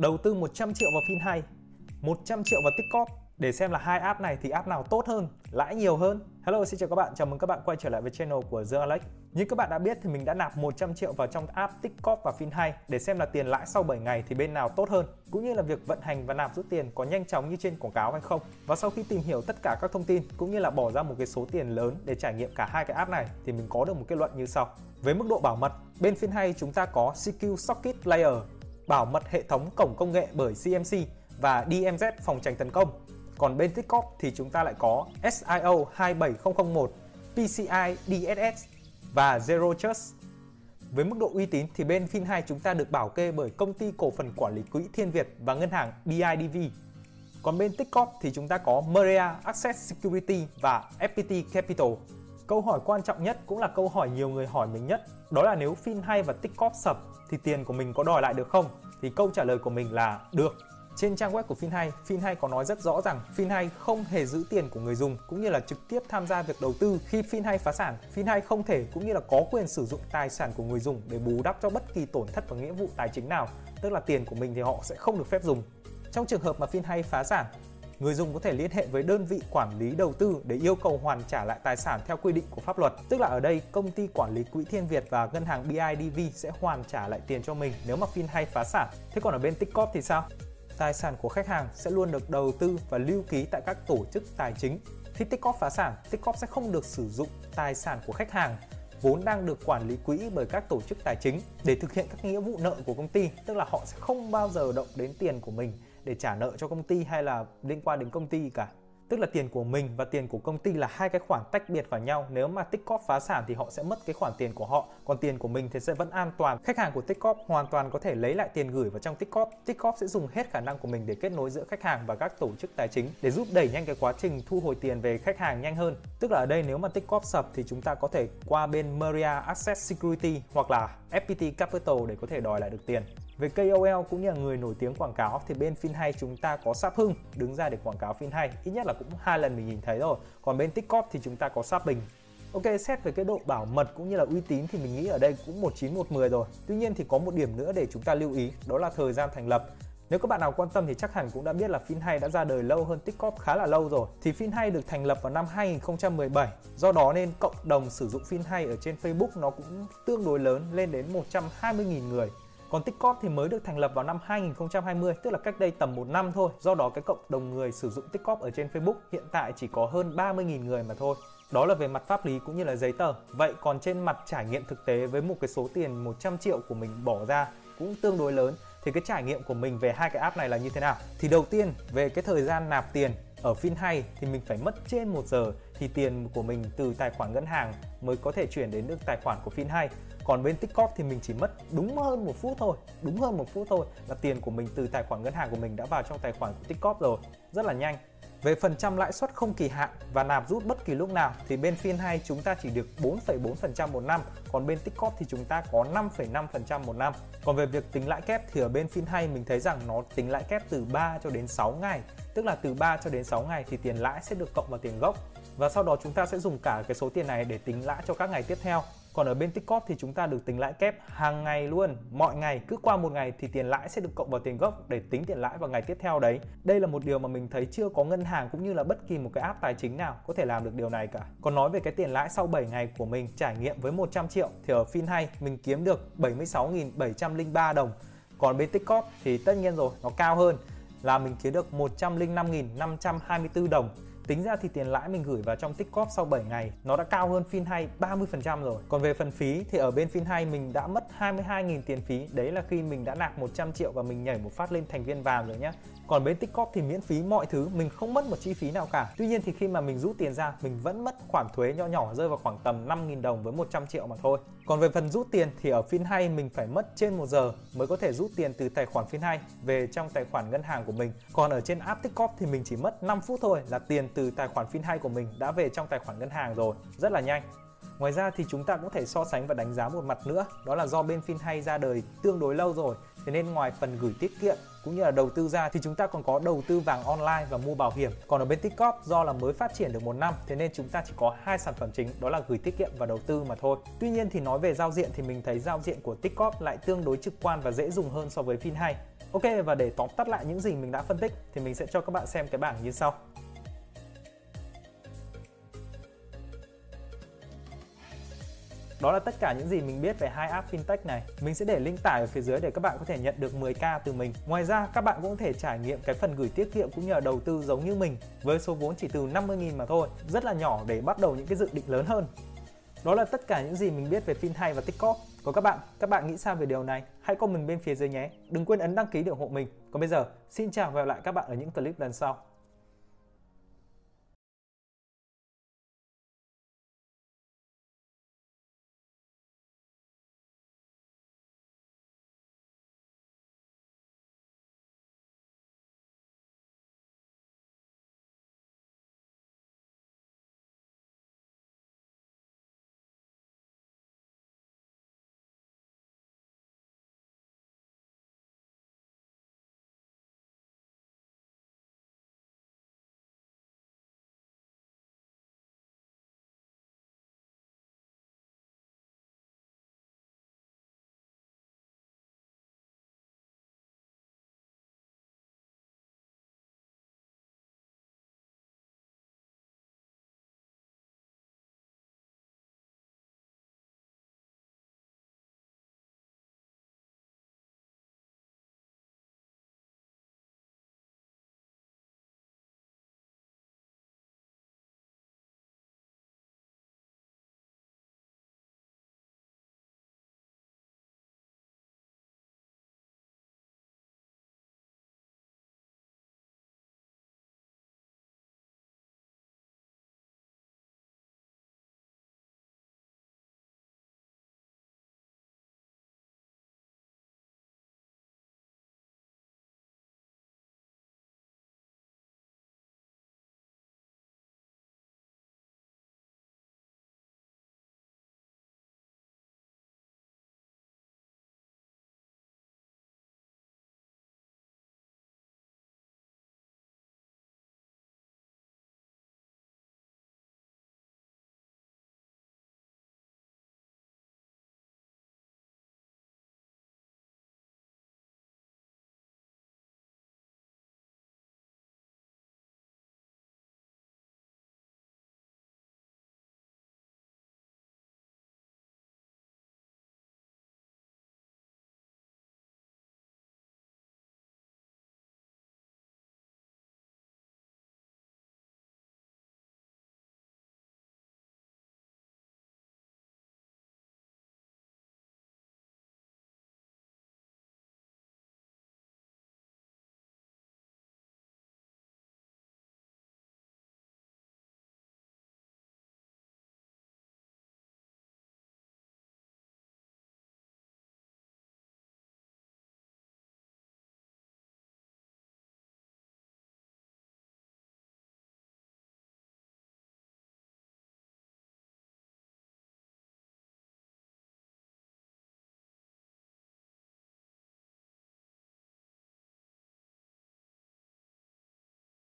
đầu tư 100 triệu vào FinHay, 100 triệu vào tiktok để xem là hai app này thì app nào tốt hơn, lãi nhiều hơn. Hello, xin chào các bạn, chào mừng các bạn quay trở lại với channel của The Alex. Như các bạn đã biết thì mình đã nạp 100 triệu vào trong app Tikop và FinHay để xem là tiền lãi sau 7 ngày thì bên nào tốt hơn, cũng như là việc vận hành và nạp rút tiền có nhanh chóng như trên quảng cáo hay không. Và sau khi tìm hiểu tất cả các thông tin cũng như là bỏ ra một cái số tiền lớn để trải nghiệm cả hai cái app này thì mình có được một kết luận như sau. Với mức độ bảo mật, bên FinHay chúng ta có Secure Socket Layer, bảo mật hệ thống cổng công nghệ bởi CMC và DMZ phòng tránh tấn công. Còn bên Tikop thì chúng ta lại có SIO 27001, PCI DSS và Zero Trust. Với mức độ uy tín thì bên Fin2 chúng ta được bảo kê bởi công ty cổ phần quản lý quỹ Thiên Việt và ngân hàng BIDV. Còn bên Tikop thì chúng ta có Maria Access Security và FPT Capital. Câu hỏi quan trọng nhất cũng là câu hỏi nhiều người hỏi mình nhất, đó là nếu Fin2 và Tikop sập thì tiền của mình có đòi lại được không? Thì câu trả lời của mình là được. Trên trang web của Fin2, Fin2 có nói rất rõ rằng Fin2 không hề giữ tiền của người dùng cũng như là trực tiếp tham gia việc đầu tư. Khi Fin2 phá sản, Fin2 không thể cũng như là có quyền sử dụng tài sản của người dùng để bù đắp cho bất kỳ tổn thất và nghĩa vụ tài chính nào, tức là tiền của mình thì họ sẽ không được phép dùng. Trong trường hợp mà Fin2 phá sản, người dùng có thể liên hệ với đơn vị quản lý đầu tư để yêu cầu hoàn trả lại tài sản theo quy định của pháp luật. Tức là ở đây công ty quản lý quỹ Thiên Việt và ngân hàng BIDV sẽ hoàn trả lại tiền cho mình nếu mà Fin hay phá sản. Thế còn ở bên Tikop thì sao? tài sản của khách hàng sẽ luôn được đầu tư và lưu ký tại các tổ chức tài chính. Khi Tikop phá sản, Tikop sẽ không được sử dụng tài sản của khách hàng vốn đang được quản lý quỹ bởi các tổ chức tài chính để thực hiện các nghĩa vụ nợ của công ty, tức là họ sẽ không bao giờ động đến tiền của mình để trả nợ cho công ty hay là liên quan đến công ty cả. Tức là tiền của mình và tiền của công ty là hai cái khoản tách biệt khỏi nhau. Nếu mà Tikop phá sản thì họ sẽ mất cái khoản tiền của họ, còn tiền của mình thì sẽ vẫn an toàn. Khách hàng của Tikop hoàn toàn có thể lấy lại tiền gửi vào trong Tikop Tikop sẽ dùng hết khả năng của mình để kết nối giữa khách hàng và các tổ chức tài chính để giúp đẩy nhanh cái quá trình thu hồi tiền về khách hàng nhanh hơn. Tức là ở đây nếu mà Tikop sập thì chúng ta có thể qua bên Maria Access Security hoặc là FPT Capital để có thể đòi lại được tiền về KOL cũng như là người nổi tiếng quảng cáo thì bên Finhay chúng ta có Sáp Hưng đứng ra để quảng cáo Finhay ít nhất là cũng hai lần mình nhìn thấy rồi còn bên Tiktok thì chúng ta có Sáp Bình Ok, xét về cái độ bảo mật cũng như là uy tín thì mình nghĩ ở đây cũng 19 110 rồi. Tuy nhiên thì có một điểm nữa để chúng ta lưu ý, đó là thời gian thành lập. Nếu các bạn nào quan tâm thì chắc hẳn cũng đã biết là Finhay đã ra đời lâu hơn Tiktok khá là lâu rồi. Thì Finhay được thành lập vào năm 2017. Do đó nên cộng đồng sử dụng Finhay ở trên Facebook nó cũng tương đối lớn lên đến 120.000 người. Còn TikTok thì mới được thành lập vào năm 2020, tức là cách đây tầm một năm thôi. Do đó cái cộng đồng người sử dụng TikTok ở trên Facebook hiện tại chỉ có hơn 30.000 người mà thôi. Đó là về mặt pháp lý cũng như là giấy tờ. Vậy còn trên mặt trải nghiệm thực tế với một cái số tiền 100 triệu của mình bỏ ra cũng tương đối lớn thì cái trải nghiệm của mình về hai cái app này là như thế nào? Thì đầu tiên về cái thời gian nạp tiền ở FinHay thì mình phải mất trên 1 giờ thì tiền của mình từ tài khoản ngân hàng mới có thể chuyển đến được tài khoản của FinHay. Còn bên TikTok thì mình chỉ mất đúng hơn một phút thôi, đúng hơn một phút thôi là tiền của mình từ tài khoản ngân hàng của mình đã vào trong tài khoản của TikTok rồi, rất là nhanh. Về phần trăm lãi suất không kỳ hạn và nạp rút bất kỳ lúc nào thì bên Fin2 chúng ta chỉ được 4,4% một năm, còn bên Tikop thì chúng ta có 5,5% một năm. Còn về việc tính lãi kép thì ở bên Fin2 mình thấy rằng nó tính lãi kép từ 3 cho đến 6 ngày, tức là từ 3 cho đến 6 ngày thì tiền lãi sẽ được cộng vào tiền gốc và sau đó chúng ta sẽ dùng cả cái số tiền này để tính lãi cho các ngày tiếp theo. Còn ở bên Tickcorp thì chúng ta được tính lãi kép hàng ngày luôn, mọi ngày cứ qua một ngày thì tiền lãi sẽ được cộng vào tiền gốc để tính tiền lãi vào ngày tiếp theo đấy. Đây là một điều mà mình thấy chưa có ngân hàng cũng như là bất kỳ một cái app tài chính nào có thể làm được điều này cả. Còn nói về cái tiền lãi sau 7 ngày của mình trải nghiệm với 100 triệu thì ở FinHay mình kiếm được 76.703 đồng. Còn bên Tickcorp thì tất nhiên rồi, nó cao hơn là mình kiếm được 105.524 đồng Tính ra thì tiền lãi mình gửi vào trong Tikop sau 7 ngày nó đã cao hơn FinHay 30% rồi. Còn về phần phí thì ở bên FinHay mình đã mất 22.000 tiền phí. Đấy là khi mình đã nạp 100 triệu và mình nhảy một phát lên thành viên vàng rồi nhé. Còn bên Tikop thì miễn phí mọi thứ, mình không mất một chi phí nào cả. Tuy nhiên thì khi mà mình rút tiền ra, mình vẫn mất khoản thuế nhỏ nhỏ rơi vào khoảng tầm 5.000 đồng với 100 triệu mà thôi. Còn về phần rút tiền thì ở phiên 2 mình phải mất trên 1 giờ mới có thể rút tiền từ tài khoản phiên 2 về trong tài khoản ngân hàng của mình. Còn ở trên app Tickcorp thì mình chỉ mất 5 phút thôi là tiền từ tài khoản phiên 2 của mình đã về trong tài khoản ngân hàng rồi, rất là nhanh. Ngoài ra thì chúng ta cũng thể so sánh và đánh giá một mặt nữa, đó là do bên FinHay ra đời tương đối lâu rồi, thế nên ngoài phần gửi tiết kiệm cũng như là đầu tư ra thì chúng ta còn có đầu tư vàng online và mua bảo hiểm. Còn ở bên Tikop do là mới phát triển được một năm thế nên chúng ta chỉ có hai sản phẩm chính đó là gửi tiết kiệm và đầu tư mà thôi. Tuy nhiên thì nói về giao diện thì mình thấy giao diện của Tikop lại tương đối trực quan và dễ dùng hơn so với FinHay. Ok và để tóm tắt lại những gì mình đã phân tích thì mình sẽ cho các bạn xem cái bảng như sau. Đó là tất cả những gì mình biết về hai app fintech này. Mình sẽ để link tải ở phía dưới để các bạn có thể nhận được 10k từ mình. Ngoài ra các bạn cũng có thể trải nghiệm cái phần gửi tiết kiệm cũng như là đầu tư giống như mình với số vốn chỉ từ 50.000 mà thôi. Rất là nhỏ để bắt đầu những cái dự định lớn hơn. Đó là tất cả những gì mình biết về fintech và tiktok Còn các bạn, các bạn nghĩ sao về điều này? Hãy comment bên phía dưới nhé. Đừng quên ấn đăng ký để ủng hộ mình. Còn bây giờ, xin chào và hẹn gặp lại các bạn ở những clip lần sau.